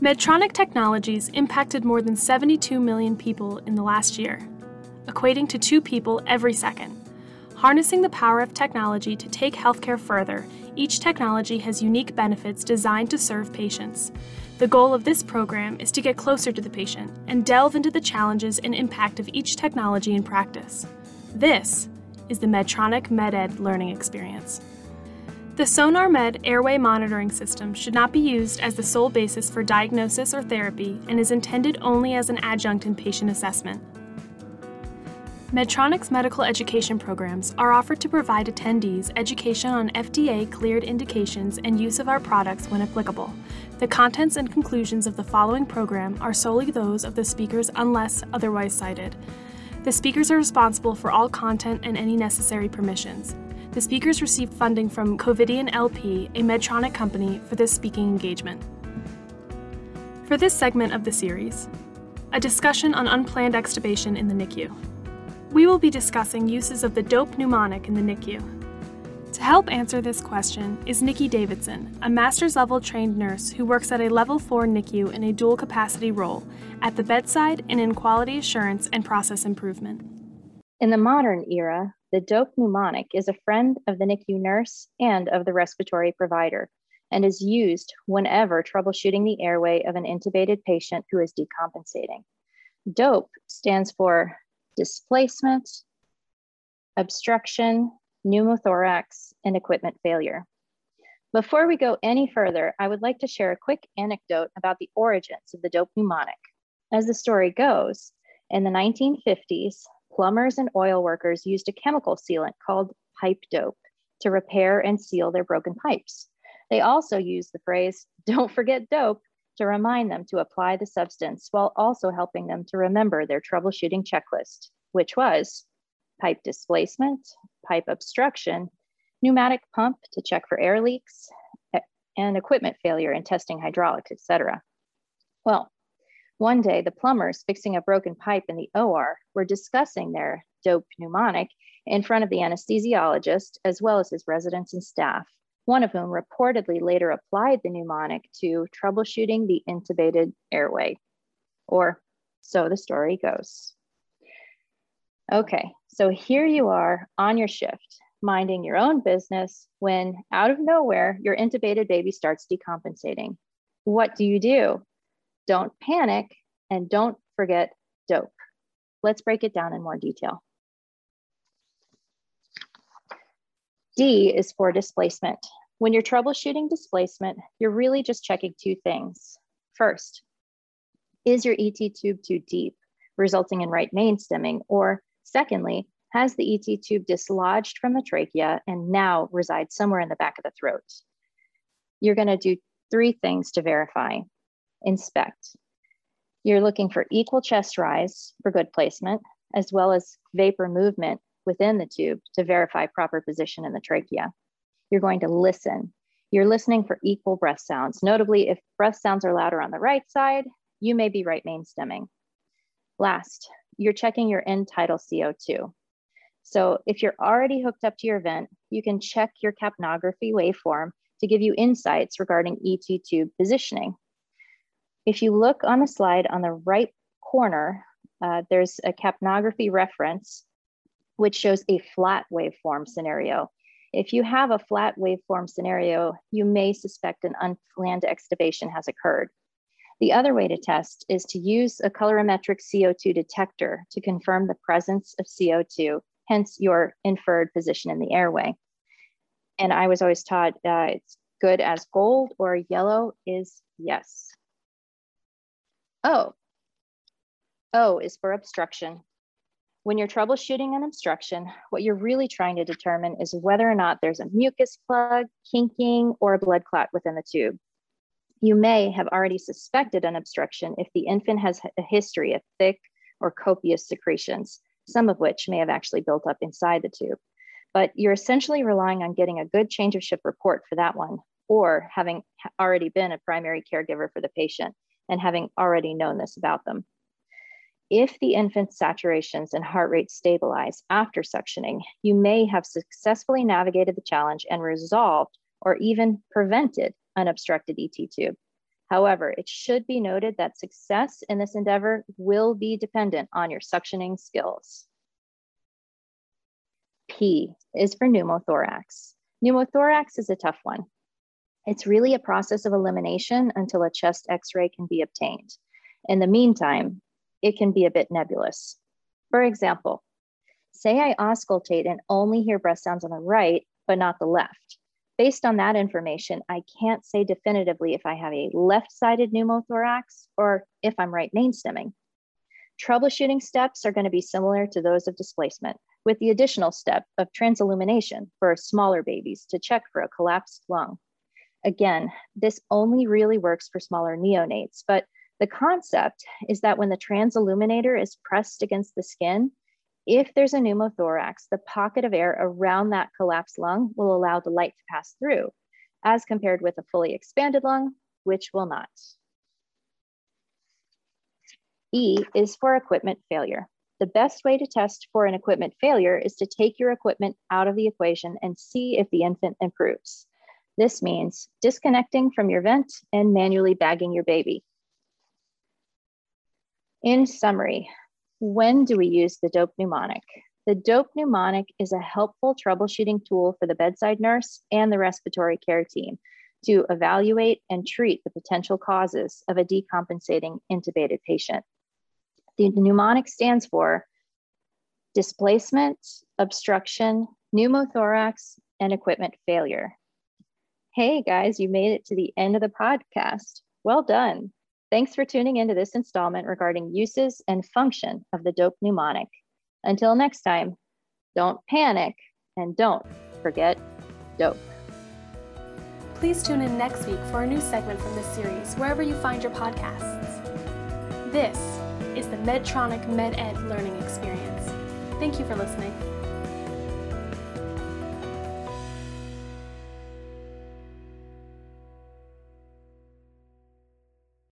Medtronic Technologies impacted more than 72 million people in the last year, equating to two people every second. Harnessing the power of technology to take healthcare further, each technology has unique benefits designed to serve patients. The goal of this program is to get closer to the patient and delve into the challenges and impact of each technology in practice. This is the Medtronic MedEd learning experience. The SonarMed airway monitoring system should not be used as the sole basis for diagnosis or therapy and is intended only as an adjunct in patient assessment. Medtronic's medical education programs are offered to provide attendees education on FDA cleared indications and use of our products when applicable. The contents and conclusions of the following program are solely those of the speakers unless otherwise cited. The speakers are responsible for all content and any necessary permissions. The speakers received funding from Covidien LP, a Medtronic company, for this speaking engagement. For this segment of the series, a discussion on unplanned extubation in the NICU. We will be discussing uses of the DOPE mnemonic in the NICU. To help answer this question is Nikki Davidson, a master's level trained nurse who works at a level 4 NICU in a dual capacity role at the bedside and in quality assurance and process improvement. In the modern era, the DOPE mnemonic is a friend of the NICU nurse and of the respiratory provider and is used whenever troubleshooting the airway of an intubated patient who is decompensating. DOPE stands for displacement, obstruction, pneumothorax, and equipment failure. Before we go any further, I would like to share a quick anecdote about the origins of the DOPE mnemonic. As the story goes, in the 1950s, plumbers and oil workers used a chemical sealant called pipe dope to repair and seal their broken pipes. They also used the phrase, don't forget dope, to remind them to apply the substance while also helping them to remember their troubleshooting checklist, which was pipe displacement, pipe obstruction, pneumatic pump to check for air leaks, and equipment failure and testing hydraulics, etc. Well, one day, the plumbers fixing a broken pipe in the OR were discussing their dope mnemonic in front of the anesthesiologist, as well as his residents and staff, one of whom reportedly later applied the mnemonic to troubleshooting the intubated airway. Or so the story goes. Okay, so here you are on your shift, minding your own business, when out of nowhere, your intubated baby starts decompensating. What do you do? Don't panic, and don't forget dope. Let's break it down in more detail. D is for displacement. When you're troubleshooting displacement, you're really just checking two things. First, is your ET tube too deep, resulting in right main stemming? Or secondly, has the ET tube dislodged from the trachea and now resides somewhere in the back of the throat? You're gonna do three things to verify inspect. You're looking for equal chest rise for good placement, as well as vapor movement within the tube to verify proper position in the trachea. You're going to listen. You're listening for equal breath sounds. Notably, if breath sounds are louder on the right side, you may be right main stemming. Last, you're checking your end tidal CO2. So if you're already hooked up to your vent, you can check your capnography waveform to give you insights regarding ET tube positioning. If you look on the slide on the right corner, uh, there's a capnography reference, which shows a flat waveform scenario. If you have a flat waveform scenario, you may suspect an unplanned extubation has occurred. The other way to test is to use a colorimetric CO2 detector to confirm the presence of CO2, hence your inferred position in the airway. And I was always taught uh, it's good as gold or yellow is yes. O. O is for obstruction. When you're troubleshooting an obstruction, what you're really trying to determine is whether or not there's a mucus plug, kinking, or a blood clot within the tube. You may have already suspected an obstruction if the infant has a history of thick or copious secretions, some of which may have actually built up inside the tube. But you're essentially relying on getting a good change of shift report for that one, or having already been a primary caregiver for the patient and having already known this about them. If the infant's saturations and heart rate stabilize after suctioning, you may have successfully navigated the challenge and resolved or even prevented an obstructed ET tube. However, it should be noted that success in this endeavor will be dependent on your suctioning skills. P is for pneumothorax. Pneumothorax is a tough one. It's really a process of elimination until a chest x-ray can be obtained. In the meantime, it can be a bit nebulous. For example, say I auscultate and only hear breath sounds on the right, but not the left. Based on that information, I can't say definitively if I have a left-sided pneumothorax or if I'm right main stemming. Troubleshooting steps are gonna be similar to those of displacement, with the additional step of transillumination for smaller babies to check for a collapsed lung. Again, this only really works for smaller neonates, but the concept is that when the transilluminator is pressed against the skin, if there's a pneumothorax, the pocket of air around that collapsed lung will allow the light to pass through, as compared with a fully expanded lung, which will not. E is for equipment failure. The best way to test for an equipment failure is to take your equipment out of the equation and see if the infant improves. This means disconnecting from your vent and manually bagging your baby. In summary, when do we use the DOPE mnemonic? The DOPE mnemonic is a helpful troubleshooting tool for the bedside nurse and the respiratory care team to evaluate and treat the potential causes of a decompensating intubated patient. The mnemonic stands for displacement, obstruction, pneumothorax, and equipment failure. Hey guys, you made it to the end of the podcast. Well done. Thanks for tuning into this installment regarding uses and function of the DOPE mnemonic. Until next time, don't panic and don't forget DOPE. Please tune in next week for a new segment from this series, wherever you find your podcasts. This is the Medtronic MedEd learning experience. Thank you for listening.